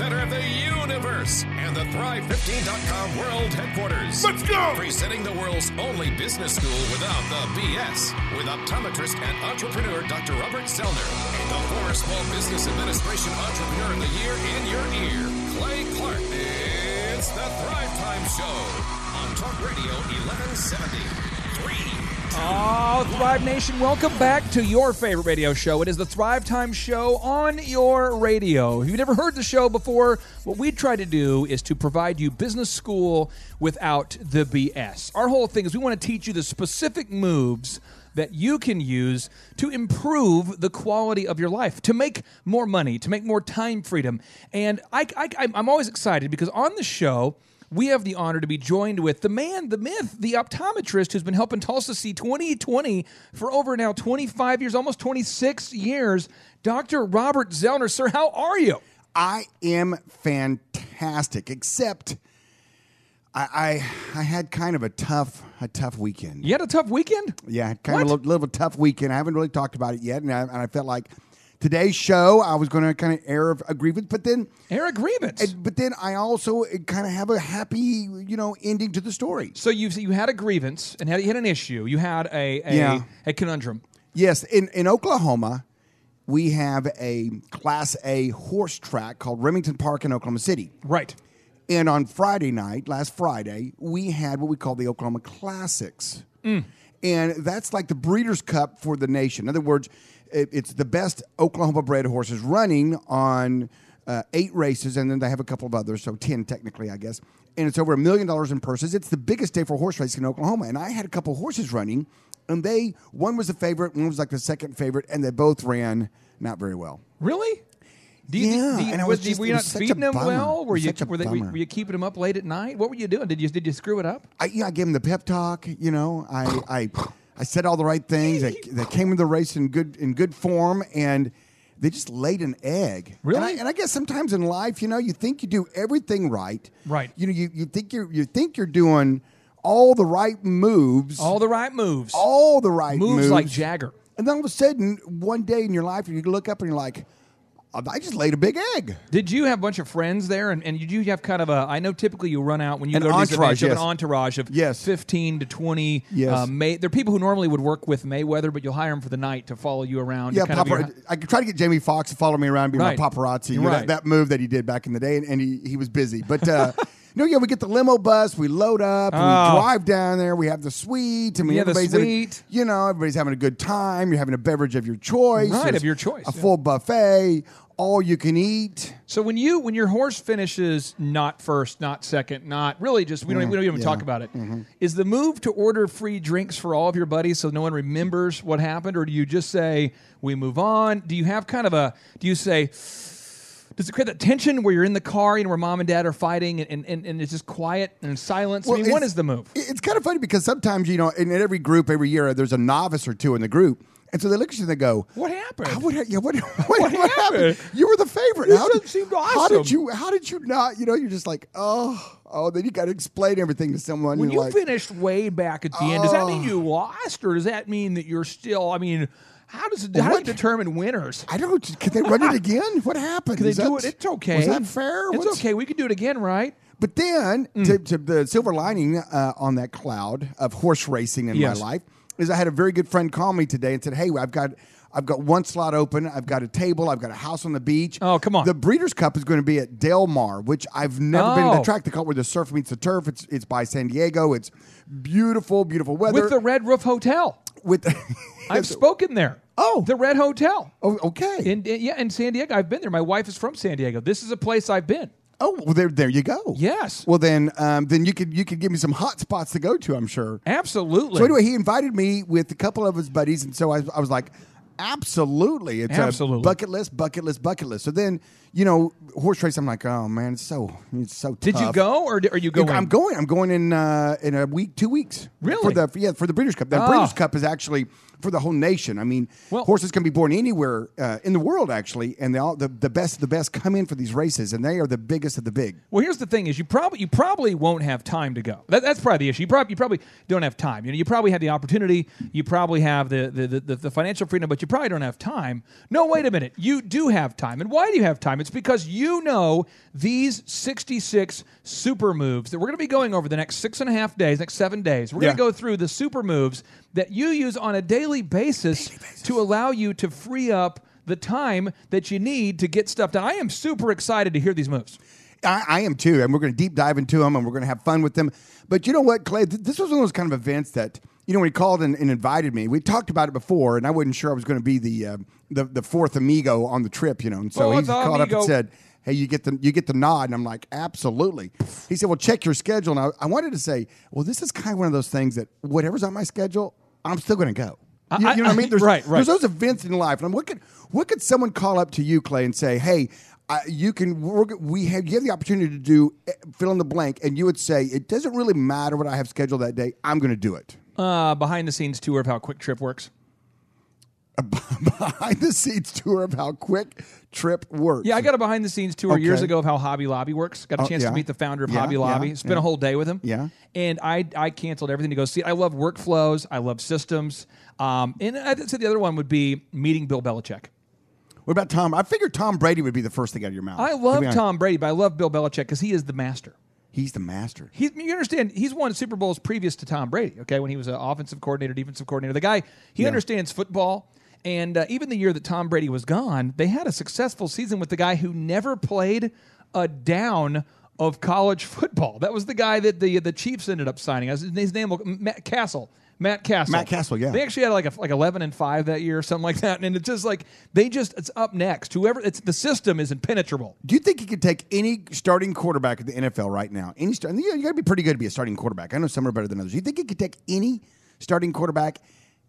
center of the universe, and the Thrive15.com world headquarters. Let's go! Presenting the world's only business school without the BS, with optometrist and entrepreneur Dr. Robert Zoellner, and the former Small Business Administration Entrepreneur of the Year in your ear, Clay Clark. It's the Thrive Time Show on Talk Radio 1170. Three. Oh, Thrive Nation, welcome back to your favorite radio show. It is the Thrive Time Show on your radio. If you've never heard the show before, what we try to do is to provide you business school without the BS. Our whole thing is we want to teach you the specific moves that you can use to improve the quality of your life, to make more money, to make more time freedom. And I, I, I'm always excited because on the show, we have the honor to be joined with the man, the myth, the optometrist who's been helping Tulsa see 2020 for over now 25 years, almost 26 years, Dr. Robert Zoellner. Sir, how are you? I am fantastic, except I, I I had kind of a tough a tough weekend. You had a tough weekend? Yeah, kind of a little, little tough weekend. I haven't really talked about it yet, and I, and I felt like today's show I was going to kind of air a grievance, but then Eric Grievance. and- but then I also kind of have a happy you know ending to the story. so you you had a grievance and had you had an issue. You had a a, Yeah. a conundrum. Yes, in in Oklahoma, we have a Class A horse track called Remington Park in Oklahoma City. Right. And on Friday night, last Friday, we had what we call the Oklahoma Classics. Mm. And that's like the Breeders' Cup for the nation. In other words, it, it's the best Oklahoma bred horses running on uh, eight races, and then they have a couple of others, so 10 technically, I guess. And it's over a million dollars in purses. It's the biggest day for horse racing in Oklahoma. And I had a couple horses running, and they, one was a favorite, one was like the second favorite, and they both ran not very well. Really? Do you, Yeah, do you, and I was, was just- were you not feeding them bummer. well? Were you were, they, were, you keeping them up late at night? What were you doing? Did you did you screw it up? I, know, I gave them the pep talk. You know, I, I, I said all the right things. They, they came in the race in good in good form, and they just laid an egg. Really? And I, and I guess sometimes in life, you know, you think you do everything right. Right. You know, you, you think you're you think you're doing all the right moves, All the right moves. all the right moves, moves, like Jagger. and then all of a sudden, one day in your life, you look up and you're like, I just laid a big egg. Did you have a bunch of friends there, and, and did you have kind of a? I know typically you run out when you An go to these events, entourage, you have yes. an entourage of Yes. fifteen to twenty. Yes. uh, May, they're people who normally would work with Mayweather, but you'll hire them for the night to follow you around. Yeah, kind of papar- be- I could try to get Jamie Foxx to follow me around, and be Right. my paparazzi. You know, Right. that, that move that he did back in the day, and, and he, he was busy. But uh, no, yeah, we get the limo bus, we load up, and Oh. we drive down there. We have the suite, and we Yeah, the everybody's having- suite. you know, everybody's having a good time. You're having a beverage of your choice, Right, There's of your choice, a yeah. full buffet, all you can eat. so when you when your horse finishes not first, not second, not really just we don't we don't even talk about it. Mm-hmm. Is the move to order free drinks for all of your buddies so no one remembers what happened, or do you just say we move on? Do you have kind of a do you say does it create that tension where you're in the car, you know, where mom and dad are fighting and, and, and it's just quiet and silence? I mean, it's- is the move? It's kind of funny because sometimes you know, in every group, every year, there's a novice or two in the group, and so they look at you and they go, What happened? How, what, yeah, what, what, what happened? happened? You were the favorite. This how did, seemed How did you? How did you not? You know, you're just like, oh, oh. Then you got to explain everything to someone. When you're like, finished way back at the end, does that mean Oh. you lost, or does that mean that you're still? I mean, how does it, how do determine winners? I don't. Can they run it again? What happened? Can they Is do it? It's okay. Was that fair? It's What's- okay. We can do it again, right? But then, Mm. to, to the silver lining uh, on that cloud of horse racing in Yes. my life is I had a very good friend call me today and said, "Hey, I've got." I've got one slot open. I've got a table. I've got a house on the beach. Oh, come on. The Breeders' Cup is going to be at Del Mar, which I've never been to Oh. that track. They call it where the surf meets the turf. It's it's by San Diego. It's beautiful, beautiful weather. With the Red Roof Hotel, with I've spoken there. Oh. the Red Hotel. oh, okay. In, in- yeah, in San Diego, I've been there. My wife is from San Diego. This is a place I've been. oh, well, there there you go. Yes. Well, then um, then you could you could give me some hot spots to go to. I'm sure. Absolutely. So anyway, he invited me with a couple of his buddies, and so I, I was like, absolutely, it's Absolutely. a bucket list, bucket list, bucket list. So then, you know, horse race. I'm like, oh man, it's so it's so. Did you go, or are you going? I'm going. I'm going in uh, in a week, two weeks. Really? For the yeah for the Breeders' Cup. The Oh. Breeders' Cup is actually for the whole nation. I mean, Well- horses can be born anywhere uh, in the world actually, and all the, the best of the best come in for these races, and they are the biggest of the big. Well, here's the thing: is you probably you probably won't have time to go. That, that's probably the issue. You probably you probably don't have time. You know, you probably have the opportunity. You probably have the, the, the, the financial freedom, but you probably don't have time. No, wait a minute. You do have time, and why do you have time? Time. It's because you know these 66 super moves that we're going to be going over the next six and a half days, next seven days. We're going to go through the super moves that you use on a daily basis, to allow you to free up the time that you need to get stuff done. I am super excited to hear these moves. I, I am too, and we're going to deep dive into them, and we're going to have fun with them. But you know what, Clay? Th- This was one of those kind of events that you know when he called and, and invited me. We talked about it before, and I wasn't sure I was going to be the, uh, the the fourth amigo on the trip. You know, and so he called up amigo. and said, "Hey, you get the you get the nod," and I'm like, "Absolutely." He said, "Well, check your schedule." And I, I wanted to say, "Well, this is kind of one of those things that whatever's on my schedule, I'm still going to go." You, I- you know what I I- mean? There's, right, right. There's those events in life. And I'm, what could what could someone call up to you, Clay, and say, "Hey, I, you can we're, g- we have you have the opportunity to do eh, fill in the blank," and you would say, "It doesn't really matter what I have scheduled that day. I'm going to do it." Uh, behind the scenes tour of how QuikTrip works. Behind the scenes tour of how quick trip works. Yeah, I got a behind the scenes tour Okay. years ago of how Hobby Lobby works. Got a Oh, chance yeah. to meet the founder of Yeah, Hobby yeah, Lobby. Spent yeah. a whole day with him. Yeah. And I I canceled everything to go see it. I love workflows. I love systems. Um, and I'd say the other one would be meeting Bill Belichick. What about Tom? I figured Tom Brady would be the first thing out of your mouth. I To love be honest. Tom Brady, but I love Bill Belichick because he is the master. He's the master. He's, you understand, he's won Super Bowls previous to Tom Brady, okay, when he was an offensive coordinator, defensive coordinator. The guy, he Yeah. understands football. And uh, even the year that Tom Brady was gone, they had a successful season with the guy who never played a down of college football. That was the guy that the the Chiefs ended up signing. His, his name Matt Cassel. Matt Cassel. Matt Cassel, yeah. They actually had like a, like eleven and five that year, or something like that. And it's just like they just it's up next. Whoever it's the system is impenetrable. Do you think you could take any starting quarterback at the NFL right now? Any start, you, you got to be pretty good to be a starting quarterback. I know some are better than others. Do you think you could take any starting quarterback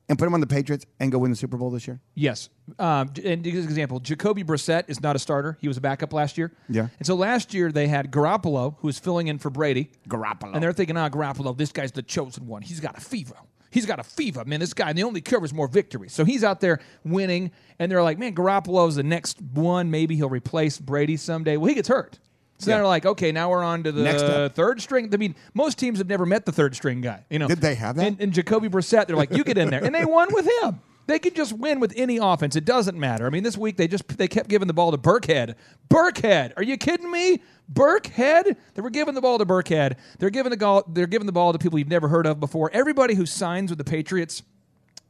and put him on the Patriots and go win the Super Bowl this year? Yes. Um, and as an example, Jacoby Brissett is not a starter. He was a backup last year. Yeah. And so last year they had Garoppolo, who was filling in for Brady. Garoppolo. And they're thinking, ah, Garoppolo, this guy's the chosen one. He's got a fever. He's got a fever, man. This guy, and the only cure is more victories. So he's out there winning, and they're like, man, Garoppolo's the next one. Maybe he'll replace Brady someday. Well, he gets hurt. So Yeah. they're like, okay, now we're on to the Next third string. I mean, most teams have never met the third string guy. You know, Did they have that? And, and Jacoby Brissett, they're like, you get in there, and they won with him. They could just win with any offense. It doesn't matter. I mean, this week they just they kept giving the ball to Burkhead. Burkhead, are you kidding me? Burkhead? They were giving the ball to Burkhead. They're giving the ball. They're giving the ball to people you've never heard of before. Everybody who signs with the Patriots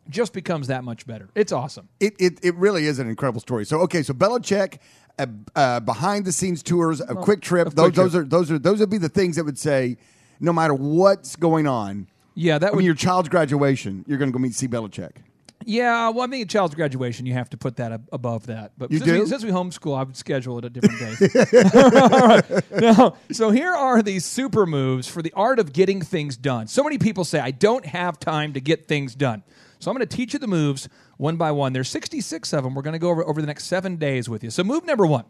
just becomes that much better. It's awesome. It, it, it really is an incredible story. So okay, so Belichick, uh, uh, behind the scenes tours, a QuikTrip. of Those, QuikTrip. those are those are those would be the things that would say, no matter what's going on. Yeah, that I mean, your child's graduation, you're going to go meet see Belichick. Yeah, well, I mean, a child's graduation you have to put that ab- above that. But You since, do? We, since we homeschool, I would schedule it at different days. All right. Now, so here are these super moves for the art of getting things done. So many people say I don't have time to get things done. So I'm going to teach you the moves one by one. There's 66 of them. We're going to go over over the next seven days with you. So move number one.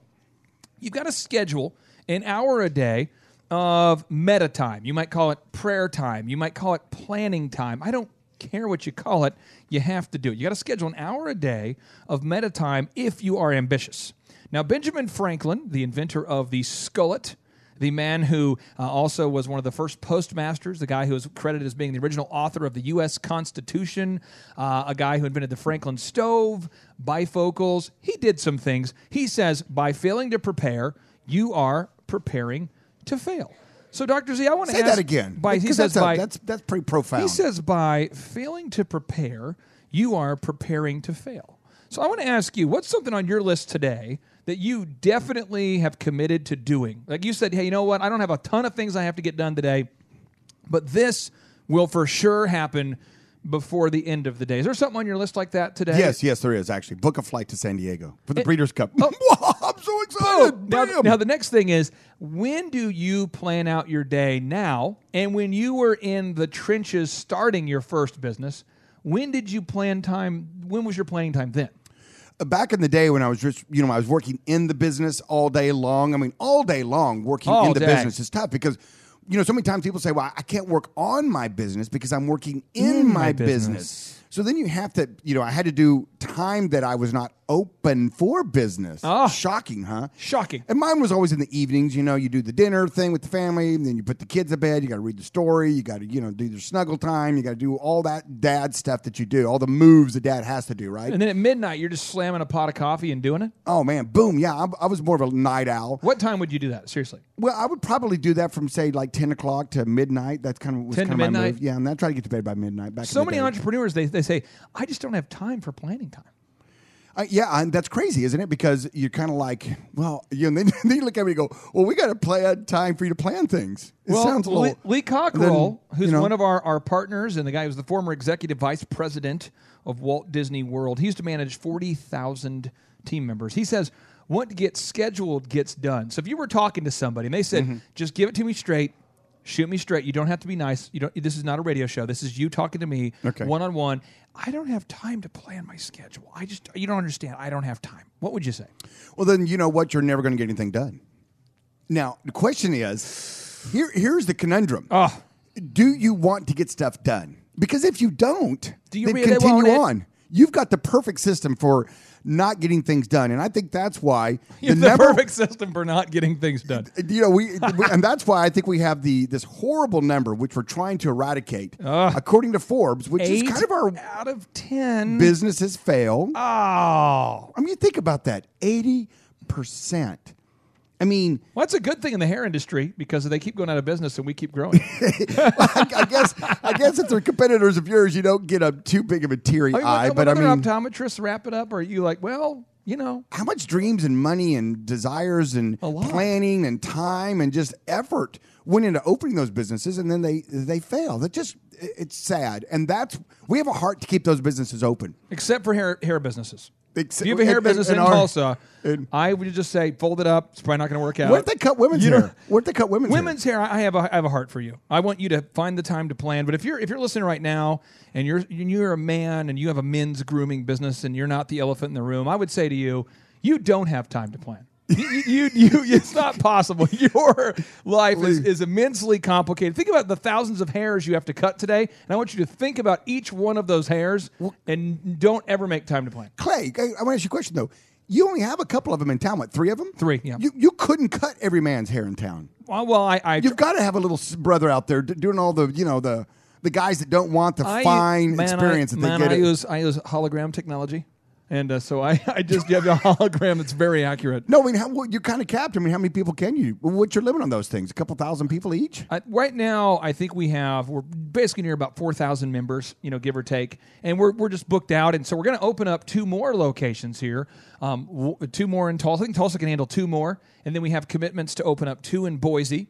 You've got to schedule an hour a day of meta time. You might call it prayer time. You might call it planning time. I don't care what you call it. You have to do it. You got to schedule an hour a day of meta time if you are ambitious. Now, Benjamin Franklin, the inventor of the skullet, the man who uh, also was one of the first postmasters, the guy who is credited as being the original author of the U.S. Constitution, uh, a guy who invented the Franklin stove, bifocals. He did some things. He says, by failing to prepare, you are preparing to fail. So, Dr. Z, I want to Say ask that again. By, he Because says that's, a- by that's that's pretty profound. he says by failing to prepare, you are preparing to fail. So I want to ask you, what's something on your list today that you definitely have committed to doing? Like you said, hey, you know what? I don't have a ton of things I have to get done today, but this will for sure happen before the end of the day. Is there something on your list like that today? Yes, yes, there is actually. Book a flight to San Diego for the Breeders' Cup. oh. I'm so excited. Now, now the next thing is when do you plan out your day now? And when you were in the trenches starting your first business, when did you plan time? When was your planning time then? Uh, back in the day when I was just, you know, I was working in the business all day long. I mean, all day long working All in the day. business is tough because, you know, so many times people say, well, I can't work on my business because I'm working in, my, my business. business. So then you have to, you know, I had to do time that I was not open for business. Ah. Shocking, huh? Shocking. And mine was always in the evenings. You know, you do the dinner thing with the family, and then you put the kids to bed. You got to read the story. You got to, you know, do your snuggle time. You got to do all that dad stuff that you do, all the moves that dad has to do, right? And then at midnight, you're just slamming a pot of coffee and doing it. oh man, boom, yeah. I, I was more of a night owl. What time would you do that? Seriously. Well, I would probably do that from say like ten o'clock to midnight. That's kind of was 10 to kind of my midnight? move. Yeah, and I try to get to bed by midnight. Back So in the many day. entrepreneurs, they, they say, I just don't have time for planning time. Uh, yeah, and that's crazy, isn't it? Because you're kind of like, well, you know, then you look at me and go, well, we got to plan time for you to plan things. It well, sounds a little. Lee, Lee Cockerell, then, who's you know- one of our, our partners and the guy who's the former executive vice president of Walt Disney World, he used to manage 40,000 team members. He says, what gets scheduled gets done. So if you were talking to somebody and they said, Mm-hmm. just give it to me straight, shoot me straight. You don't have to be nice. You don't. This is not a radio show. This is you talking to me Okay. one on one. I don't have time to plan my schedule. I just you don't understand. I don't have time. What would you say? Well, then you know what? You're never going to get anything done. Now, the question is here, here's the conundrum. Oh. Do you want to get stuff done? Because if you don't, Do you then really continue want it? on. You've got the perfect system for not getting things done. And I think that's why have the number- perfect system for not getting things done. you know we, we- and that's why I think we have the this horrible number which we're trying to eradicate according to Forbes which is kind of our out of ten. businesses fail. Oh, I mean think about that. 80%. I mean, well, that's a good thing in the hair industry because they keep going out of business and we keep growing. I, I guess I guess if they're competitors of yours, you don't get a too big of a teary oh, I mean, eye. when, But when I mean, optometrists wrap it up, or are you like, well, you know, how much dreams and money and desires and planning and time and just effort went into opening those businesses, and then they they fail. That just it's sad, and that's we have a heart to keep those businesses open. except for hair hair businesses. Except- if you have a hair and- business and in our- Tulsa, and- I would just say fold it up. It's probably not going to work out. Where'd they cut women's You know- hair? Where'd they cut women's, hair? Women's hair, I have a I have a heart for you. I want you to find the time to plan. But if you're if you're listening right now and you're and you're a man and you have a men's grooming business and you're not the elephant in the room, I would say to you, you don't have time to plan. You, you, you, it's not possible. Your life is, is immensely complicated. Think about the thousands of hairs you have to cut today, and I want you to think about each one of those hairs, and don't ever make time to plan. Clay, I, I want to ask you a question though. You only have a couple of them in town. What, three of them? Three, yeah. You you couldn't cut every man's hair in town. Well, well I, I You've got to have a little s- brother out there d- doing all the you know the the guys that don't want the I- fine man, experience I, that they man, get. I it. use I use hologram technology, and uh, so I, I just have a hologram that's very accurate. no, I mean, how, well, you're kind of capped. I mean, how many people can you? What's your limit on those things? A couple thousand people each? Right now, I think we have we're basically near about four thousand members, you know, give or take, and we're we're just booked out, and so we're going to open up two more locations here, um, w- two more in Tulsa. I think Tulsa can handle two more, and then we have commitments to open up two in Boise,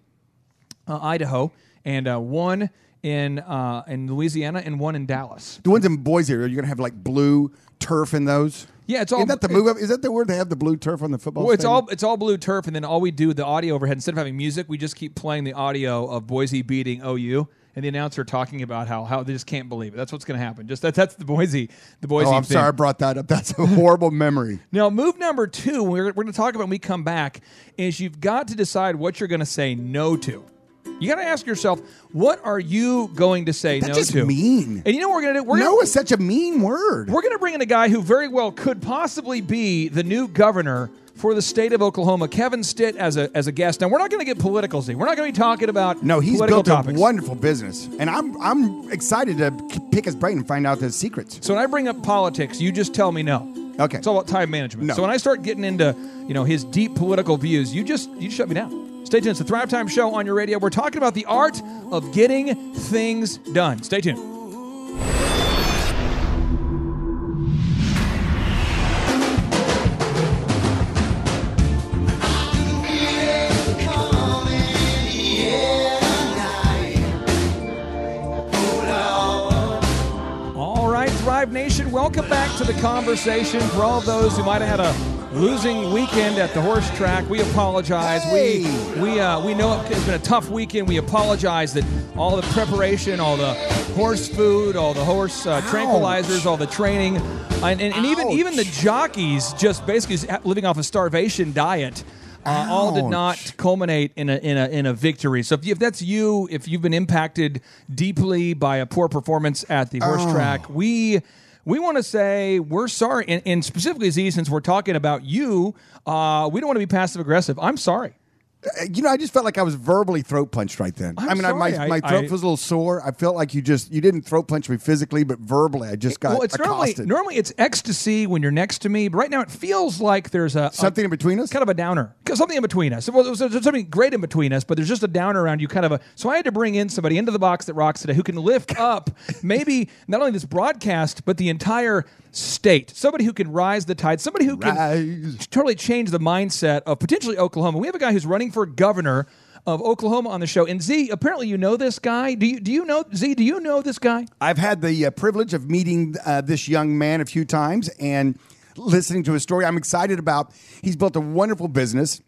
uh, Idaho, and uh, one in uh, in Louisiana, and one in Dallas. The ones in Boise, are you going to have like blue turf in those? Yeah, it's all- Isn't that the move? Is that the word they have the blue turf on the football? Well, it's stadium? all it's all blue turf, and then all we do the audio overhead instead of having music, we just keep playing the audio of Boise beating OU, and the announcer talking about how how they just can't believe it. That's what's going to happen. Just that that's the Boise the Boise. Oh, I'm thing. sorry, I brought that up. That's a horrible memory. Now, move number two, we're, we're going to talk about when we come back, is you've got to decide what you're going to say no to. You got to ask yourself, what are you going to say That's no just to? mean. And you know what we're going to do? We're no gonna, is such a mean word. we're going to bring in a guy who very well could possibly be the new governor for the state of Oklahoma, Kevin Stitt, as a as a guest. Now, we're not going to get political, Z. We're not going to be talking about No, he's political built topics. a wonderful business, and I'm I'm excited to pick his brain and find out his secrets. So when I bring up politics, you just tell me no. Okay. It's all about time management. No. So when I start getting into, you know, his deep political views, you just you just shut me down. Stay tuned. It's the Thrive Time Show on your radio. We're talking about the art of getting things done. Stay tuned. All right, Thrive Nation, welcome back to the conversation. For all those who might have had a losing weekend at the horse track, we apologize. Hey! We we uh, we know it's been a tough weekend. We apologize that all the preparation, all the horse food, all the horse uh, tranquilizers, all the training, and, and, and even even the jockeys just basically living off a starvation diet. Uh, all did not culminate in a in a in a victory. So if, you, if that's you, if you've been impacted deeply by a poor performance at the horse Oh. track, we we want to say we're sorry, and, and specifically Z, since we're talking about you, uh, we don't want to be passive aggressive. I'm sorry. Uh, You know, I just felt like I was verbally throat punched right then. I'm I mean, I, my, sorry. my I- throat I- was a little sore. I felt like you just you didn't throat punch me physically, but verbally, I just got well, it's normally accosted. normally it's ecstasy when you're next to me, but right now it feels like there's a Something a- in between us? kind of a downer, something in between us. Well, there's, there's something great in between us, but there's just a downer around you, kind of a. So I had to bring in somebody into the box that rocks today who can lift up maybe not only this broadcast but the entire state. Somebody who can rise the tide. Somebody who can totally change the mindset of potentially Oklahoma. We have a guy who's running for governor of Oklahoma on the show. And Z, apparently you know this guy. Do you do you know Z? Do you know this guy? I've had the uh, privilege of meeting uh, this young man a few times and listening to his story. I'm excited about. He's built a wonderful business.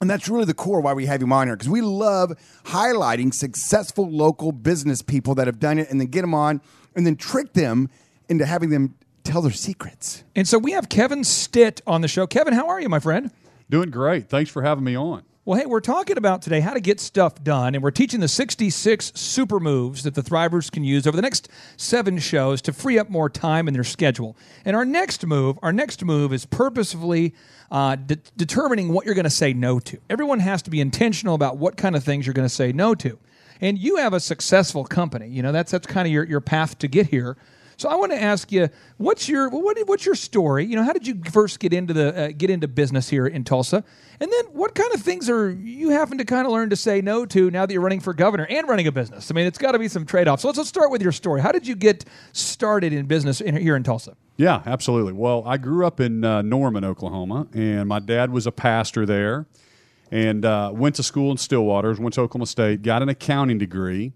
And that's really the core why we have him on here because we love highlighting successful local business people that have done it and then get them on and then trick them into having them tell their secrets. And so we have Kevin Stitt on the show. Kevin, how are you, my friend? Doing great. Thanks for having me on. Well, hey, we're talking about today how to get stuff done, and we're teaching the 66 super moves that the Thrivers can use over the next seven shows to free up more time in their schedule. And our next move, our next move is purposefully uh, de- determining what you're going to say no to. Everyone has to be intentional about what kind of things you're going to say no to. And you have a successful company. You know that's that's kind of your, your path to get here. So I want to ask you, what's your what, what's your story? You know, how did you first get into the uh, get into business here in Tulsa? And then what kind of things are you having to kind of learn to say no to now that you're running for governor and running a business? I mean, it's got to be some trade offs. So let's, let's start with your story. How did you get started in business in, here in Tulsa? Yeah, absolutely. Well, I grew up in uh, Norman, Oklahoma, and my dad was a pastor there and uh, went to school in Stillwater, went to Oklahoma State, got an accounting degree,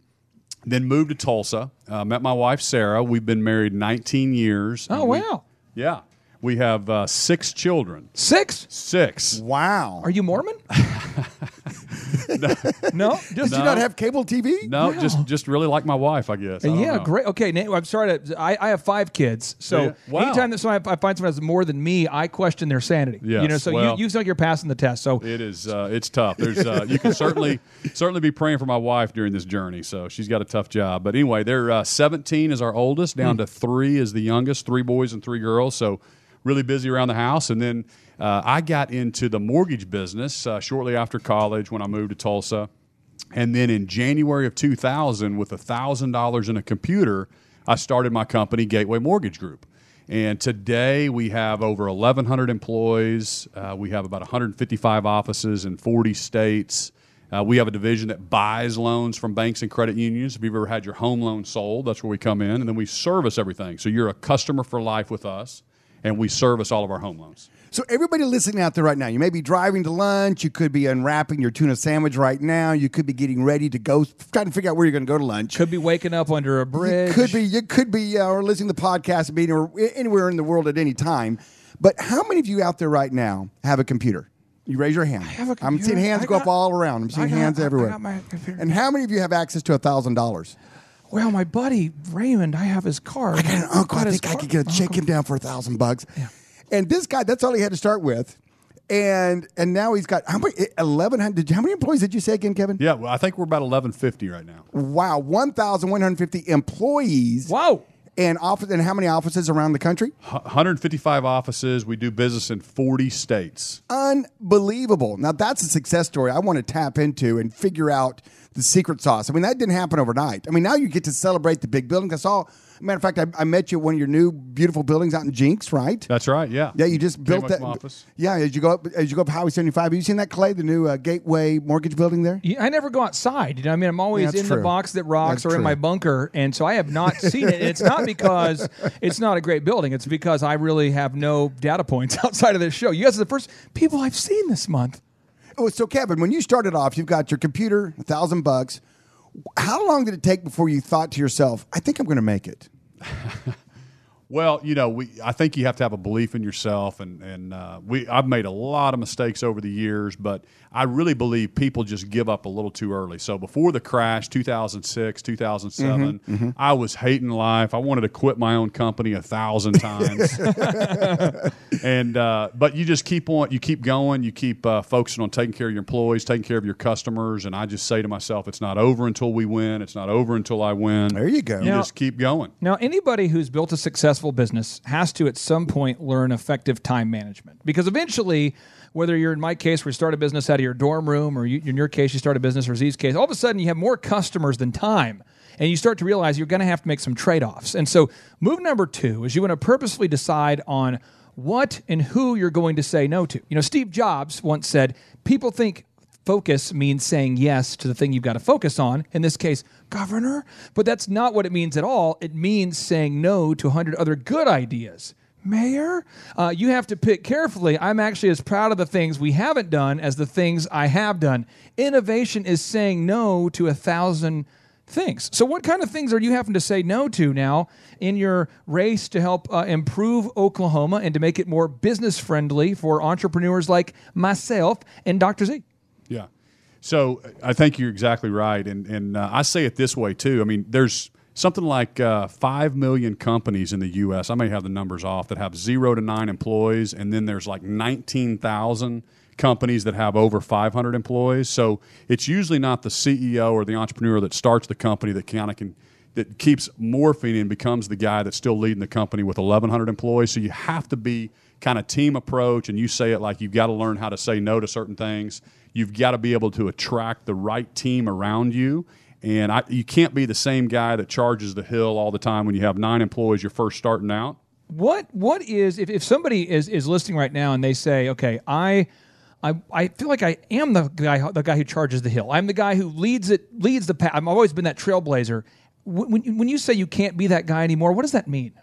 then moved to Tulsa, uh, met my wife, Sarah. We've been married 19 years. Oh we- wow, yeah. We have uh, six children. six. Six. Wow. Are you Mormon? no, just Did you not have cable TV? No, just just really like my wife, I guess. I don't yeah, know. great. Okay, now, I'm sorry to. I, I have five kids, so Yeah. Wow. anytime that someone I find someone has more than me, I question their sanity. you Yes, know, so well- you you sound like you're passing the test. So It is. Uh, it's tough. There's. Uh, you can certainly certainly be praying for my wife during this journey. So she's got a tough job. But anyway, they're uh, 17 is our oldest, down to three is the youngest. Three boys and three girls. So really busy around the house. And then uh, I got into the mortgage business uh, shortly after college when I moved to Tulsa. And then in January of 2000, with $1,000 in a computer, I started my company, Gateway Mortgage Group. And today we have over 1,100 employees. Uh, we have about 155 offices in 40 states. Uh, we have a division that buys loans from banks and credit unions. If you've ever had your home loan sold, that's where we come in. And then we service everything. So you're a customer for life with us, and we service all of our home loans. So everybody listening out there right now, you may be driving to lunch, you could be unwrapping your tuna sandwich right now, you could be getting ready to go, trying to figure out where you're going to go to lunch. could be waking up under a bridge. You could be, you could be, uh, or listening to the podcast, being or anywhere in the world at any time. But how many of you out there right now have a computer? You raise your hand. I have a I'm seeing hands I go up all around. I'm seeing got- hands I- I everywhere. got my computer. And how many of you have access to a thousand dollars? Well, my buddy Raymond, I have his card. I got an uncle. I Got his think I card. could get a, shake him down for a thousand bucks. And this guy, that's all he had to start with. And and now he's got how many? Eleven hundred. How many employees did you say again, Kevin? Yeah, well, I think we're about 1150 right now. Wow, one thousand one hundred fifty employees. Wow. And office and how many offices around the country? 155 offices. We do business in 40 states. Unbelievable. Now that's a success story I want to tap into and figure out the secret sauce. I mean, that didn't happen overnight. I mean, now you get to celebrate the big building. I saw, matter of fact, I, I met you at one of your new beautiful buildings out in Jenks, right? That's right. Yeah. Yeah, you just built that. office. Yeah, as you go up, as you go up Highway 75, have you seen that Clay, the new uh, Gateway Mortgage Building there? Yeah, I never go outside. You know, I mean, I'm always Yeah, that's in the box that rocks That's or in true. my bunker, and so I have not seen it. It's not because it's not a great building. It's because I really have no data points outside of this show. You guys are the first people I've seen this month. Oh, so Kevin, when you started off, you've got your computer, a thousand bucks. How long did it take before you thought to yourself, "I think I'm going to make it"? Well, you know, we I think you have to have a belief in yourself, and and uh, we I've made a lot of mistakes over the years, but I really believe people just give up a little too early. So before the crash, 2006, 2007, I was hating life. I wanted to quit my own company a thousand times, and uh, but you just keep on, you keep going, you keep uh, focusing on taking care of your employees, taking care of your customers, and I just say to myself, it's not over until we win. It's not over until I win. There you go. You Now- just keep going. Now, anybody who's built a successful successful business has to at some point learn effective time management because eventually, whether you're in my case where you start a business out of your dorm room, or you, in your case you start a business, or Z's case, all of a sudden you have more customers than time. And you start to realize you're going to have to make some trade offs. And so, move number two is you want to purposefully decide on what and who you're going to say no to. You know, Steve Jobs once said, People think focus means saying yes to the thing you've got to focus on, in this case, governor. But that's not what it means at all. It means saying no to 100 other good ideas. Mayor, uh, you have to pick carefully. I'm actually as proud of the things we haven't done as the things I have done. Innovation is saying no to a thousand things. So, what kind of things are you having to say no to now in your race to help uh, improve Oklahoma and to make it more business friendly for entrepreneurs like myself and Dr. Z? Yeah. So I think you're exactly right, and and uh, I say it this way too. I mean, there's something like uh, five million companies in the U.S. I may have the numbers off that have zero to nine employees, and then there's like nineteen thousand companies that have over 500 employees. So it's usually not the CEO or the entrepreneur that starts the company that kind of can that keeps morphing and becomes the guy that's still leading the company with 1,100 employees. So you have to be kind of team approach, and you say it like you've got to learn how to say no to certain things. You've got to be able to attract the right team around you. And I, you can't be the same guy that charges the hill all the time when you have nine employees you're first starting out. What what is if, if somebody is is listening right now and they say, okay, I I, I feel like I am the guy the guy who charges the hill. I'm the guy who leads it leads the path. I've always been that trailblazer. When, when you say you can't be that guy anymore, what does that mean?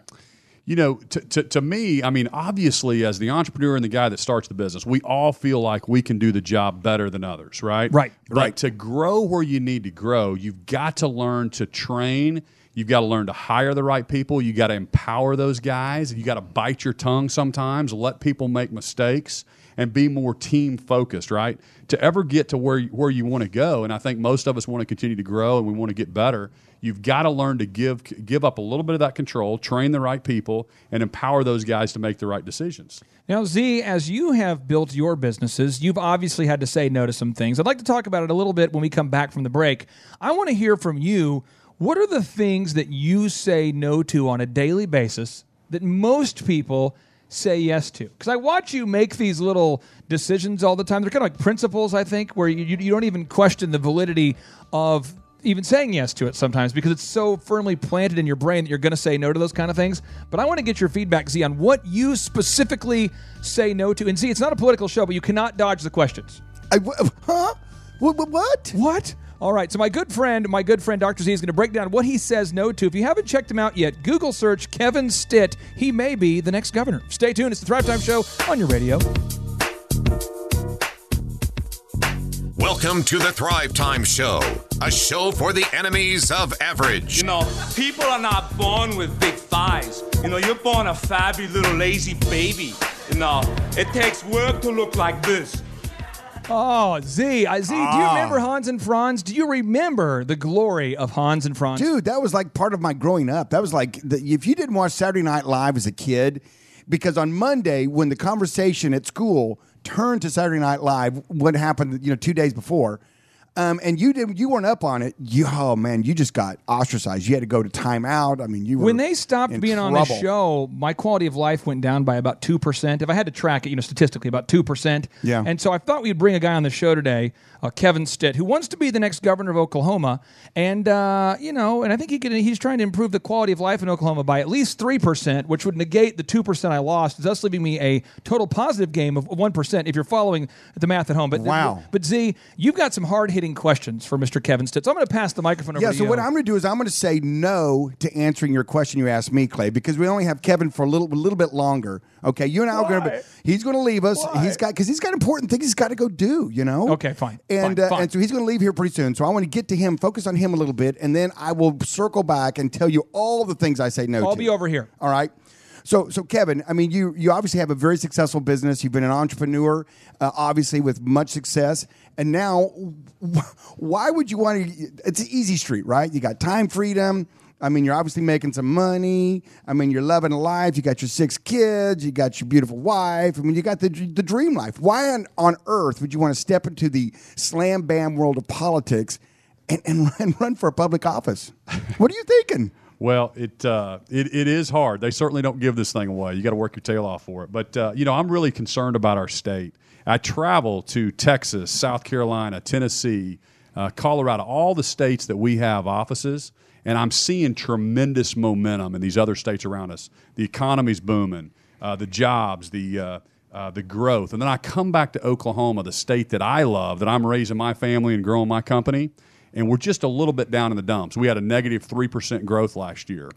You know, to, to, to, me, I mean, obviously, as the entrepreneur and the guy that starts the business, we all feel like we can do the job better than others, right? Right. But right. to grow where you need to grow, you've got to learn to train. You've got to learn to hire the right people. You got to empower those guys. You got to bite your tongue sometimes, let people make mistakes, and be more team focused, right? To ever get to where where you want to go, and I think most of us want to continue to grow and we want to get better You've got to learn to give give up a little bit of that control, train the right people, and empower those guys to make the right decisions. Now, Z, as you have built your businesses, you've obviously had to say no to some things. I'd like to talk about it a little bit when we come back from the break. I want to hear from you. What are the things that you say no to on a daily basis that most people say yes to? Because I watch you make these little decisions all the time. They're kind of like principles, I think, where you, you don't even question the validity of even saying yes to it sometimes because it's so firmly planted in your brain that you're going to say no to those kind of things. But I want to get your feedback, Z, on what you specifically say no to. And Z, it's not a political show, but you cannot dodge the questions. I, huh? What? What? What? All right, so my good friend, my good friend Dr. Z is going to break down what he says no to. If you haven't checked him out yet, Google search Kevin Stitt. He may be the next governor. Stay tuned. It's the Thrive Time Show on your radio. Welcome to the Thrive Time Show, a show for the enemies of average. You know, people are not born with big thighs. You know, you're born a flabby little lazy baby. You know, it takes work to look like this. Oh, Z, uh, Z, do you Ah. remember Hans and Franz? Do you remember the glory of Hans and Franz? Dude, that was like part of my growing up. That was like the, if you didn't watch Saturday Night Live as a kid, because on Monday when the conversation at school turned to Saturday Night Live, what happened, you know, two days before, um, and you didn't, you weren't up on it. You, oh man, you just got ostracized. You had to go to timeout. I mean, you were when they stopped in being on the show, my quality of life went down by about two percent. If I had to track it, you know, statistically, about two percent. Yeah. And so I thought we'd bring a guy on the show today, uh, Kevin Stitt, who wants to be the next governor of Oklahoma, and uh, you know, and I think he could. He's trying to improve the quality of life in Oklahoma by at least three percent, which would negate the two percent I lost, thus leaving me a total positive game of one percent. If you're following the math at home, but Wow. but Z, you've got some hard hitting questions for Mr. Kevin Stitt. So I'm going to pass the microphone over Yeah, so you. what I'm going to do is I'm going to say no to answering your question you asked me, Clay, because we only have Kevin for a little a little bit longer. Okay, you and I are going to. Why? He's going to leave us. Why? He's got because he's got important things he's got to go do. You know. Okay, fine, And fine, uh, fine. and so he's going to leave here pretty soon. So I want to get to him, focus on him a little bit, and then I will circle back and tell you all the things I say no to. I'll be over here. All right. So, so Kevin, I mean, you you obviously have a very successful business. You've been an entrepreneur, uh, obviously with much success, and now, why would you want to? It's an easy street, right? You got time freedom. I mean, you're obviously making some money. I mean, you're loving life. You got your six kids. You got your beautiful wife. I mean, you got the the dream life. Why on, on earth would you want to step into the slam bam world of politics and, and, and run for a public office? What are you thinking? Well, it, uh, it it is hard. They certainly don't give this thing away. You got to work your tail off for it. But uh, you know, I'm really concerned about our state. I travel to Texas, South Carolina, Tennessee, uh, Colorado, all the states that we have offices, and I'm seeing tremendous momentum in these other states around us. The economy's booming, uh, the jobs, the uh, uh, the growth, and then I come back to Oklahoma, the state that I love, that I'm raising my family and growing my company and we're just a little bit down in the dumps. We had a negative 3% growth last year.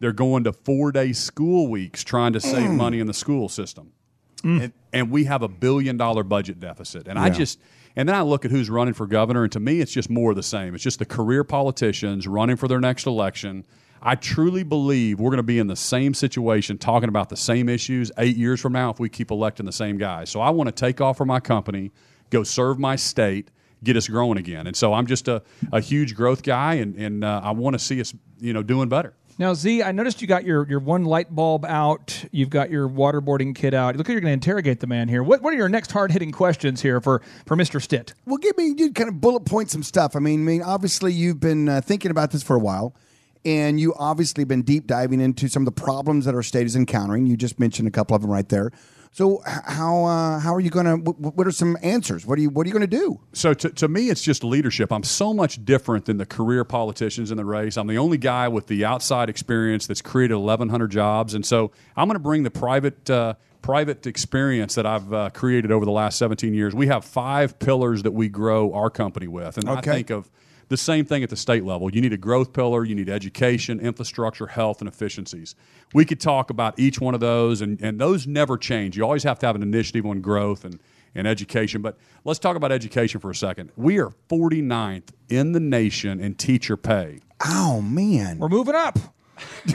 They're going to four day school weeks trying to save Mm. money in the school system. And, and we have a billion dollar budget deficit. And I just, and then I look at who's running for governor, and to me, it's just more of the same. It's just the career politicians running for their next election. I truly believe we're going to be in the same situation talking about the same issues eight years from now if we keep electing the same guys. So I want to take off from my company, go serve my state, get us growing again. And so I'm just a, a huge growth guy, and, and uh, I want to see us, you know, doing better. Now, Z, I noticed you got your, your one light bulb out. You've got your waterboarding kit out. Look like you're going to interrogate the man here. What, what are your next hard hitting questions here for, for Mr. Stitt? Well, give me you kind of bullet point some stuff. I mean, I mean, obviously you've been uh, thinking about this for a while, and you obviously been deep diving into some of the problems that our state is encountering. You just mentioned a couple of them right there. So, how uh, how are you going to? What are some answers? What are you What are you going to do? So to, to me, it's just leadership. I'm so much different than the career politicians in the race. I'm the only guy with the outside experience that's created 1,100 jobs, and so I'm going to bring the private uh, private experience that I've uh, created over the last 17 years. We have five pillars that we grow our company with, and I think of the same thing at the state level. You need a growth pillar, you need education, infrastructure, health, and efficiencies. We could talk about each one of those, and, and those never change. You always have to have an initiative on growth and, and education. But let's talk about education for a second. We are 49th in the nation in teacher pay. Oh man! We're moving up.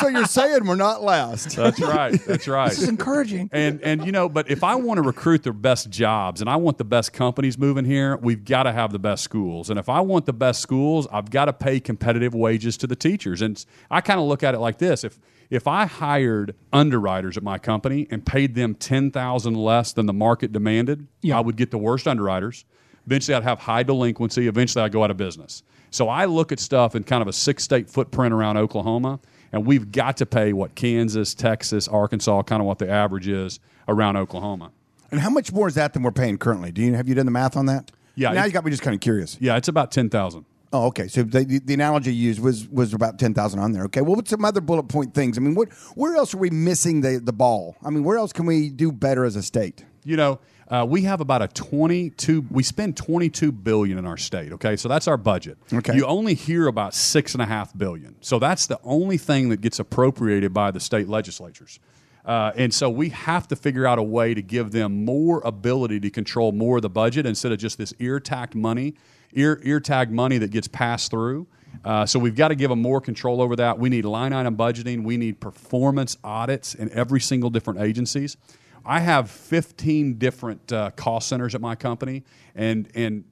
so you're saying we're not last? That's right. That's right. This is encouraging. and and you know, but if I want to recruit the best jobs and I want the best companies moving here, we've got to have the best schools. And if I want the best schools, I've got to pay competitive wages to the teachers. And I kind of look at it like this: if if I hired underwriters at my company and paid them ten thousand less than the market demanded, Yeah. I would get the worst underwriters. Eventually, I'd have high delinquency. Eventually, I'd go out of business. So I look at stuff in kind of a six state footprint around Oklahoma, and we've got to pay what Kansas, Texas, Arkansas, kind of what the average is around Oklahoma. And how much more is that than we're paying currently? Do you have you done the math on that? Yeah, Now you got me just kind of curious. Yeah, it's about ten thousand. Oh, okay. So the, the, analogy you used was was about ten thousand on there. Okay. Well, what's some other bullet point things? I mean, what where else are we missing the the ball? I mean, where else can we do better as a state? You know, uh, we have about a twenty-two. We spend twenty-two billion in our state. Okay, so that's our budget. Okay. you only hear about six and a half billion. So that's the only thing that gets appropriated by the state legislatures. Uh, and so we have to figure out a way to give them more ability to control more of the budget instead of just this ear tagged money, ear ear tagged money that gets passed through. Uh, so we've got to give them more control over that. We need line item budgeting. We need performance audits in every single different agencies. I have 15 different uh, cost centers at my company, and and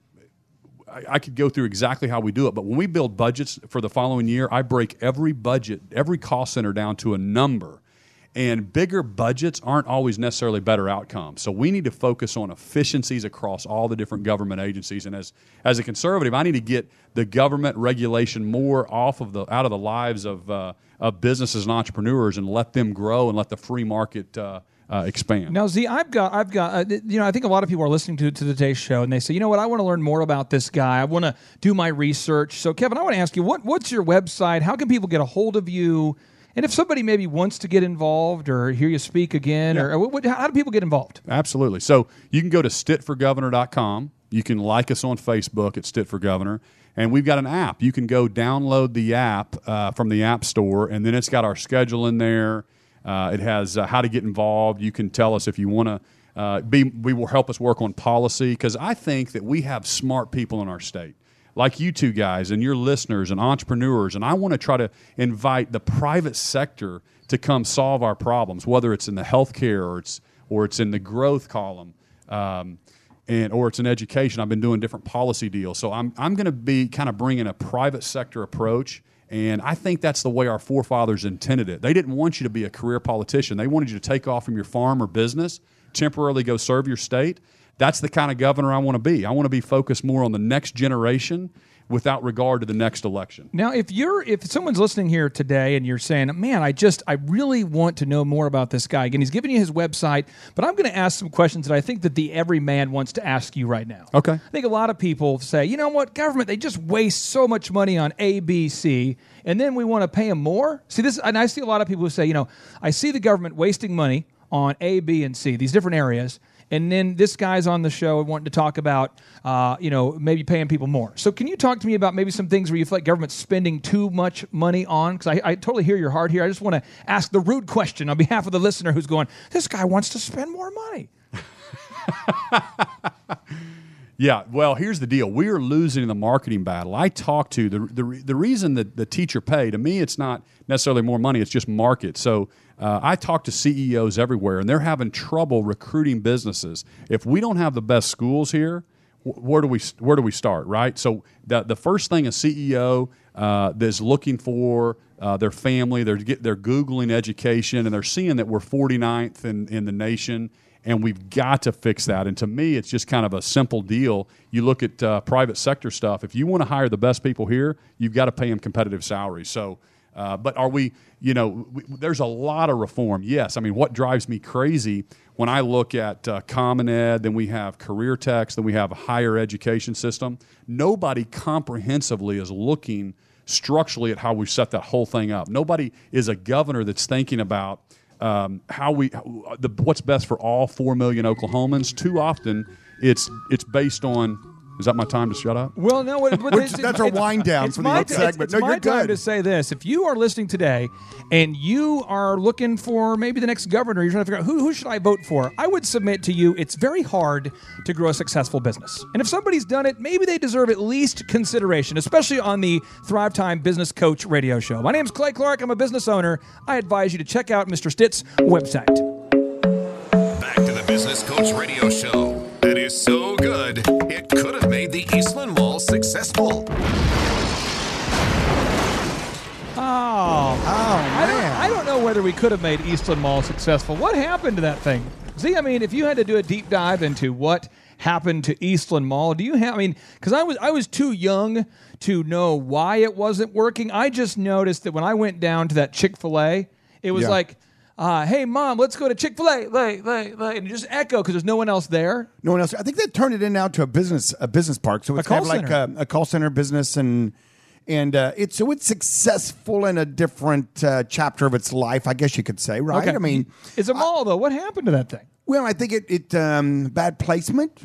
I, I could go through exactly how we do it. But when we build budgets for the following year, I break every budget, every cost center down to a number. And bigger budgets aren't always necessarily better outcomes. So we need to focus on efficiencies across all the different government agencies. And as as a conservative, I need to get the government regulation more off of the out of the lives of uh, of businesses and entrepreneurs, and let them grow and let the free market uh, uh, expand. Now, Z, I've got, I've got, uh, you know, I think a lot of people are listening to, to today's show and they say, you know what, I want to learn more about this guy. I want to do my research. So, Kevin, I want to ask you, what, what's your website? How can people get a hold of you? And if somebody maybe wants to get involved or hear you speak again, or, or what, what- how do people get involved? Absolutely. So you can go to stittforgovernor.com. You can like us on Facebook at Stitt for Governor. And we've got an app. You can go download the app uh, from the App Store, and then it's got our schedule in there. Uh, it has uh, how to get involved. You can tell us if you want to uh, be. We will help us work on policy because I think that we have smart people in our state, like you two guys and your listeners and entrepreneurs. And I want to try to invite the private sector to come solve our problems, whether it's in the healthcare or it's or it's in the growth column. Um, and or it's in education. I've been doing different policy deals, so I'm I'm going to be kind of bringing a private sector approach, and I think that's the way our forefathers intended it. They didn't want you to be a career politician. They wanted you to take off from your farm or business, temporarily go serve your state. That's the kind of governor I want to be. I want to be focused more on the next generation. Without regard to the next election. Now, if you're if someone's listening here today and you're saying, "Man, I just I really want to know more about this guy," again, he's giving you his website, but I'm going to ask some questions that I think that the every man wants to ask you right now. Okay. I think a lot of people say, "You know what, government they just waste so much money on A, B, C, and then we want to pay them more." See this, and I see a lot of people who say, "You know, I see the government wasting money on A, B, and C, these different areas." And then this guy's on the show wanting to talk about, uh, you know, maybe paying people more. So can you talk to me about maybe some things where you feel like government's spending too much money on? Because I, I totally hear your heart here. I just want to ask the rude question on behalf of the listener who's going, this guy wants to spend more money. Yeah, well, here's the deal. We are losing the marketing battle. I talk to the the, the reason that the teacher pay to me, it's not necessarily more money. It's just market. So uh, I talk to CEOs everywhere, and they're having trouble recruiting businesses. If we don't have the best schools here, wh- where do we where do we start? Right. So the the first thing a CEO uh, that's looking for uh, their family, they're get, they're googling education, and they're seeing that we're 49th in in the nation and we've got to fix that. And to me, it's just kind of a simple deal. You look at uh, private sector stuff. If you want to hire the best people here, you've got to pay them competitive salaries. So, uh, but are we? You know, we, there's a lot of reform. Yes, I mean, what drives me crazy when I look at uh, Common Ed, then we have career techs, then we have a higher education system. Nobody comprehensively is looking structurally at how we set that whole thing up. Nobody is a governor that's thinking about um, how we the, what's best for all four million Oklahomans. Too often, it's it's based on. Is that my time to shut up? Well, no, what, what, We're- it's- that's our it's- wind down it's for the my next ti- it's- segment. It's No, my you're time good. to say this: if you are listening today and you are looking for maybe the next governor, you're trying to figure out who, who should I vote for. I would submit to you, it's very hard to grow a successful business, and if somebody's done it, maybe they deserve at least consideration, especially on the Thrive Time Business Coach Radio Show. My name is Clay Clark. I'm a business owner. I advise you to check out Mr. Stitt's website. Back to the Business Coach Radio Show. Successful. Oh, oh, I don't, I don't know whether we could have made Eastland Mall successful. What happened to that thing? See, I mean, if you had to do a deep dive into what happened to Eastland Mall, do you have? I mean, because I was I was too young to know why it wasn't working. I just noticed that when I went down to that Chick Fil A, it was Yeah. like. Uh, hey mom, let's go to Chick Fil A, like, like, like, and it just echo because there's no one else there. No one else. I think they turned it in now to a business a business park. So it's kind of like a, a call center business and and uh, it's so it's successful in a different uh, chapter of its life, I guess you could say, right? I mean, it's a mall though. What happened to that thing? well, I think it it um, bad placement,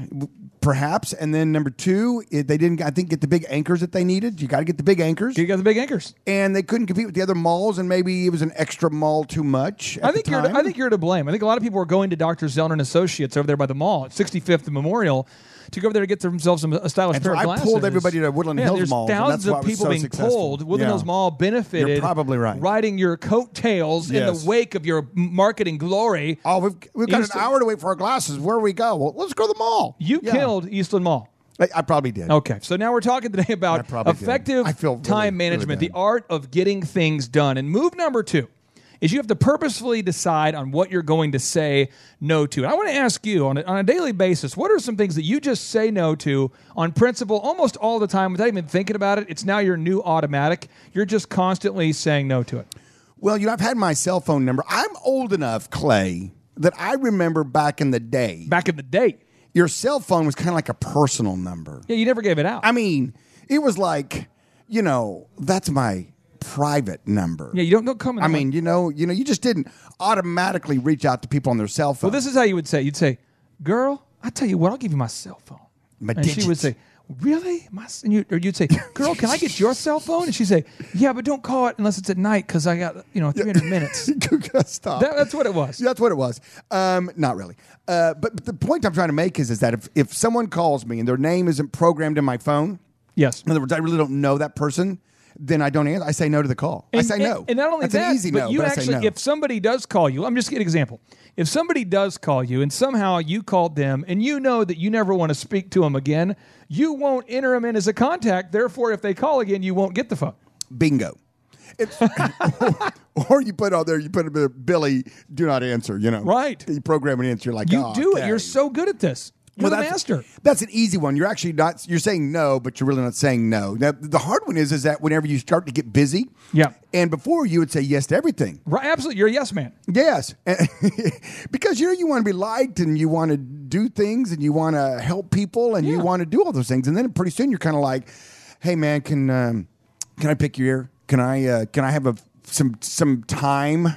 perhaps, and then number two, it, they didn't I think get the big anchors that they needed. You got to get the big anchors, You got the big anchors. and they couldn't compete with the other malls, and maybe it was an extra mall too much. I think you're. time. I think you're to blame. I think a lot of people are going to Dr. Zoellner and Associates over there by the mall at 65th and Memorial to go over there to get themselves some, a stylish And pair so of I pulled everybody to Woodland Yeah, Hills there's Mall, and Thousands that's of people so being successful. pulled. Woodland Yeah. Hills Mall benefited. You're probably right. Riding your coattails in the wake of your marketing glory. Oh, we've, we've got an hour to wait for our glasses. Where do we go? Well, let's go to the mall. You Yeah. killed Eastland Mall. I, I probably did. Okay, so now we're talking today about effective really, time management, bad. the art of getting things done. And move number two is you have to purposefully decide on what you're going to say no to. And I want to ask you on a, on a daily basis, what are some things that you just say no to on principle almost all the time without even thinking about it? It's now your new automatic. You're just constantly saying no to it. Well, you know, I've had my cell phone number. I'm old enough, Clay, that I remember back in the day, Back in the day, your cell phone was kind of like a personal number. yeah, you never gave it out. I mean, it was like, you know, that's my private number. yeah, you don't, come in I mean, you know, you know, you just didn't automatically reach out to people on their cell phone. Well, this is how you would say. You'd say, "Girl, I tell you what, I'll give you my cell phone." My and she would say, "Really?" My, and you, or you'd say, "Girl, can I get your cell phone?" And she'd say, "Yeah, but don't call it unless it's at night because I got you know 300 minutes." Stop. That- that's what it was. That's what it was. Um, not really. Uh, but, but the point I'm trying to make is, is that if, if someone calls me and their name isn't programmed in my phone, Yes. in other words, I really don't know that person, then I don't answer. I say no to the call. I say and- no. And, not only That's that, an easy but no, you but actually, no. if somebody does call you, I'm just giving an example. If somebody does call you and somehow you called them and you know that you never want to speak to them again, you won't enter them in as a contact. Therefore, if they call again, you won't get the phone. bingo. It's, or you put on there, you put a bit of Billy, do not answer, you know. Right. You program an answer, you're like, You oh, do it. You're so good at this. You're the that's, master. That's an easy one. You're actually not. You're saying no, but you're really not saying no. Now, the hard one is is that whenever you start to get busy, Yeah. and before you would say yes to everything. Right, absolutely. You're a yes man. Yes, because you know you want to be liked and you want to do things and you want to help people and you want to do all those things, and then pretty soon you're kind of like, "Hey, man, can um, can I pick your ear? Can I uh, can I have a some some time?"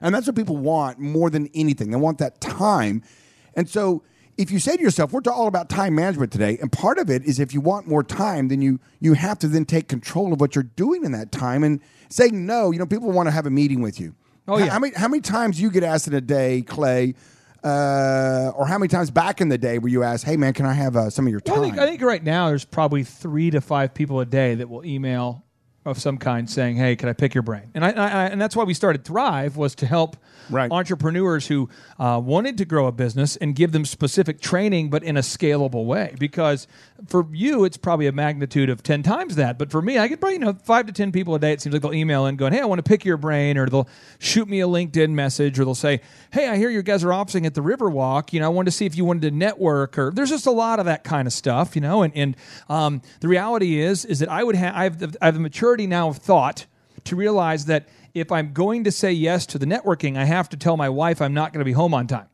And that's what people want more than anything. They want that time, and so. If you say to yourself, "We're all about time management today," and part of it is if you want more time, then you you have to then take control of what you're doing in that time and saying no. You know, people want to have a meeting with you. Oh, How- yeah. How many how many times you get asked in a day, Clay, uh, or how many times back in the day were you asked, "Hey, man, can I have uh, some of your time?" Well, I think I think right now there's probably three to five people a day that will email of some kind saying, "Hey, can I pick your brain?" And I, I and that's why we started Thrive was to help Right. entrepreneurs who uh, wanted to grow a business and give them specific training, but in a scalable way. Because for you, it's probably a magnitude of ten times that, but for me, I get probably you know five to ten people a day. It seems like they'll email in going, "Hey, I want to pick your brain," or they'll shoot me a LinkedIn message, or they'll say, "Hey, I hear you guys are officing at the Riverwalk. You know, I wanted to see if you wanted to network." Or there's just a lot of that kind of stuff, you know. And and um, the reality is is that I would have I have the, I have the maturity now of thought to realize that if I'm going to say yes to the networking, I have to tell my wife I'm not going to be home on time.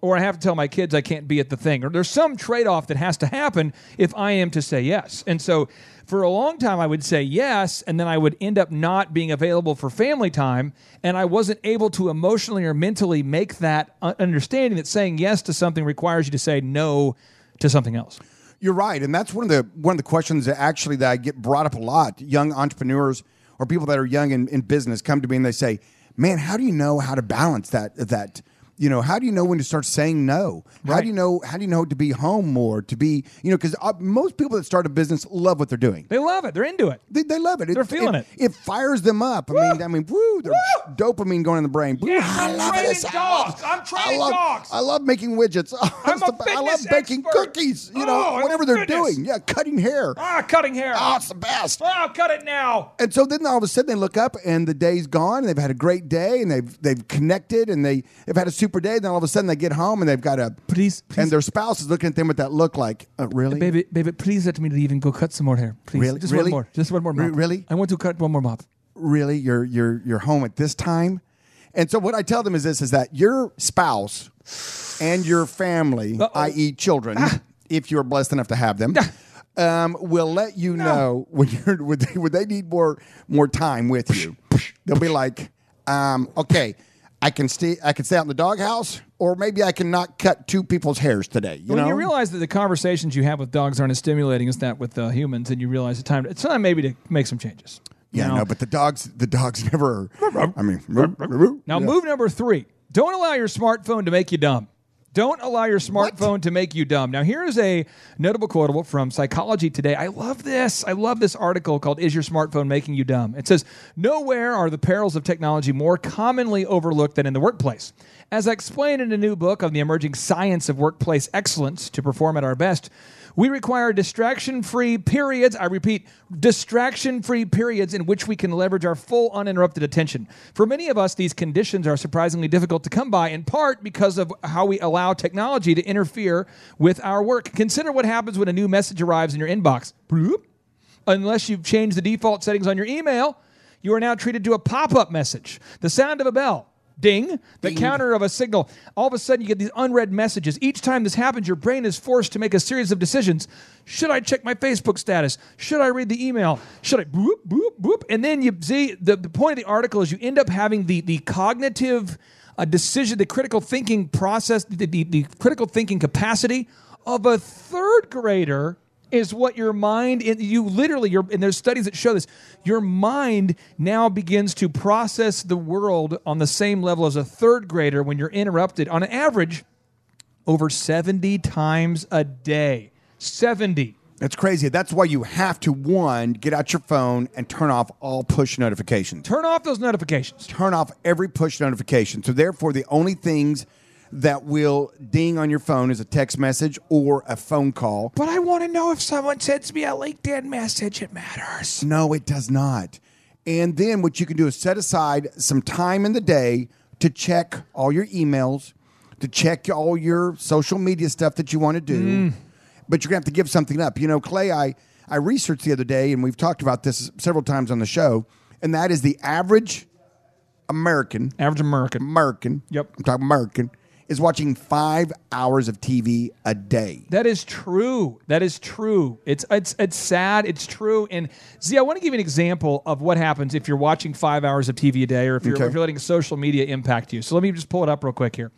Or I have to tell my kids I can't be at the thing. Or there's some trade off that has to happen if I am to say yes. And so for a long time, I would say yes, and then I would end up not being available for family time. And I wasn't able to emotionally or mentally make that understanding that saying yes to something requires you to say no to something else. You're right, and that's one of the one of the questions that actually that I get brought up a lot. Young entrepreneurs or people that are young in, in business come to me and they say, "Man, how do you know how to balance that that?" You know, how do you know when to start saying no? How Right. do you know? How do you know to be home more? To be, you know, because uh, most people that start a business love what they're doing. They love it. They're into it. They, they love it. They're feeling it. It fires them up. I mean, I mean, woo! There's dopamine going in the brain. Woo, Yes, I I'm love training this. dogs. I'm love, dogs. I love making widgets. I'm a I love baking expert. cookies. You know, Oh, whatever they're fitness. doing. Yeah, cutting hair. Ah, cutting hair. Oh, it's the best. Oh, cut it now. And so then all of a sudden they look up and the day's gone and they've had a great day and they've they've connected and they they've had a super day. Then all of a sudden they get home and they've got a Please, please. and their spouse is looking at them with that look like, uh, really? Baby, baby, please let me leave and go cut some more hair. Please. Really? Just Really? one more. Just one more Re- mop. really? I want to cut one more mop. really you're you're you're home at this time and so what i tell them is this is that your spouse and your family Uh-oh. i.e children Ah. if you're blessed enough to have them um, will let you know when you're when they, when they need more more time with you they'll be like um, okay i can stay i can stay out in the doghouse or maybe i can not cut two people's hairs today you when know you realize that the conversations you have with dogs aren't as stimulating as that with uh, humans, and you realize the time, it's time maybe to make some changes. Yeah know? no but the dogs the dogs never i mean Now, move number three don't allow your smartphone to make you dumb. Don't allow your smartphone to make you dumb. Now, here is a notable quotable from Psychology Today. I love this. I love this article called Is Your Smartphone Making You Dumb? It says, Nowhere are the perils of technology more commonly overlooked than in the workplace. As I explained in a new book on the emerging science of workplace excellence to perform at our best, we require distraction free periods. I repeat, distraction free periods in which we can leverage our full uninterrupted attention. For many of us, these conditions are surprisingly difficult to come by, in part because of how we allow technology to interfere with our work. Consider what happens when a new message arrives in your inbox. Unless you've changed the default settings on your email, you are now treated to a pop up message, the sound of a bell. Ding, the counter of a signal. All of a sudden, you get these unread messages. Each time this happens, your brain is forced to make a series of decisions. Should I check my Facebook status? Should I read the email? Should I boop, boop, boop? And then you see the, the point of the article is you end up having the, the cognitive uh, decision, the critical thinking process, the, the, the critical thinking capacity of a third grader is what your mind you literally your and there's studies that show this your mind now begins to process the world on the same level as a third grader when you're interrupted on average over 70 times a day 70 That's crazy. That's why you have to one get out your phone and turn off all push notifications. turn off those notifications Turn off every push notification. So therefore, the only things that will ding on your phone as a text message or a phone call. but i want to know if someone sends me a linkedin message it matters No, it does not. And then what you can do is set aside some time in the day to check all your emails, to check all your social media stuff that you want to do, Mm. but you're gonna have to give something up. You know, Clay, I I researched the other day, and we've talked about this several times on the show, and that is the average American Average American. American. Yep. I'm talking American is watching five hours of TV a day. That is true. That is true. It's it's it's sad. It's true. And Z, I want to give you an example of what happens if you're watching five hours of TV a day, or if you're, Okay. if you're letting social media impact you. So let me just pull it up real quick here.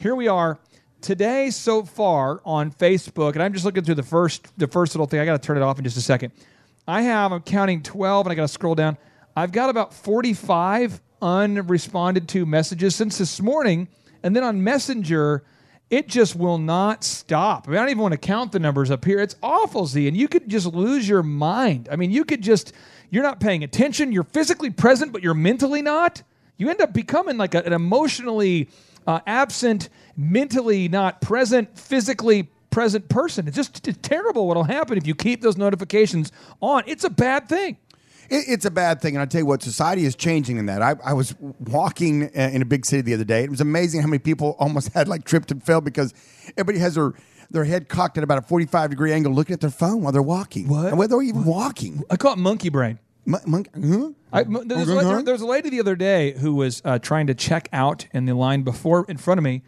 Here we are today so far on Facebook, and I'm just looking through the first the first little thing. I got to turn it off in just a second. I have I'm counting 12, and I got to scroll down. I've got about 45 unresponded to messages since this morning, and then on Messenger. It just will not stop. I mean, I don't even want to count the numbers up here. It's awful, Z, and you could just lose your mind. I mean, you could just, you're not paying attention. You're physically present, but you're mentally not. You end up becoming like a- an emotionally uh, absent, mentally not present, physically present person. It's just t- terrible what'll happen if you keep those notifications on. It's a bad thing. It, it's a bad thing, and I tell you what, society is changing in that. I, I was walking in a big city the other day. It was amazing how many people almost had like tripped and fell because everybody has their their head cocked at about a forty five degree angle, looking at their phone while they're walking. What? And whether they're even walking. I call it monkey brain. Mon- mon- huh? I, m- there, was a, there, there was a lady the other day who was uh, trying to check out in the line before in front of me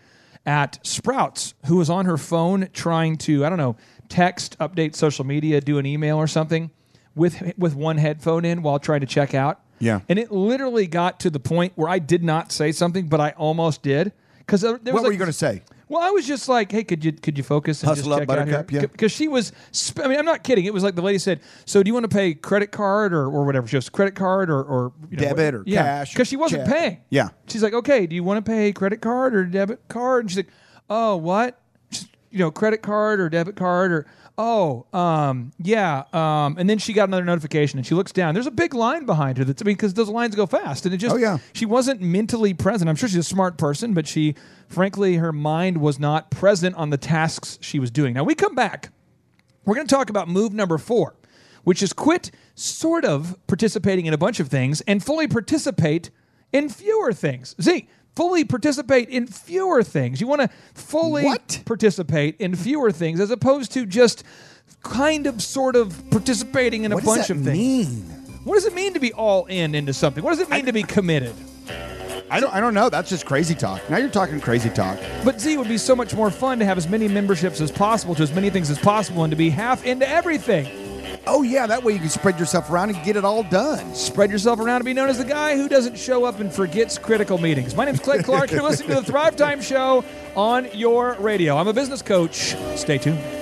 at Sprouts, who was on her phone trying to I don't know text, update social media, do an email or something with with one headphone in while trying to check out. Yeah. and it literally got to the point where I did not say something, but I almost did because there, was What were you going to say? well, I was just like, "Hey, could you could you focus and Hustle just up, out here?" Buttercup, yeah. Because she was, sp- I mean, I'm not kidding. It was like the lady said, "So, do you want to pay credit card or, or whatever?" Just credit card or, or you know, Debit or yeah. cash, Because she wasn't check. paying. Yeah. She's like, "Okay, do you want to pay credit card or debit card?" And she's like, "Oh, what? Just, you know, credit card or debit card or." Oh, um, yeah. Um, and then she got another notification, and she looks down. There's a big line behind her. That's I mean, because those lines go fast, and it just Oh, yeah. she wasn't mentally present. I'm sure she's a smart person, but she, frankly, her mind was not present on the tasks she was doing. Now we come back. We're going to talk about move number four, which is quit sort of participating in a bunch of things and fully participate in fewer things. See, fully participate in fewer things. You want to fully What? participate in fewer things as opposed to just kind of sort of participating in a What does bunch of things. mean? What does it mean to be all in into something? What does it mean to be committed? I don't. I don't know. That's just crazy talk. Now you're talking crazy talk. But Z would be so much more fun to have as many memberships as possible to as many things as possible and to be half into everything. Oh yeah, that way you can spread yourself around and get it all done. Spread yourself around to be known as the guy who doesn't show up and forgets critical meetings. My name's Clay Clark. You're listening to the Thrive Time Show on your radio. I'm a business coach. Stay tuned.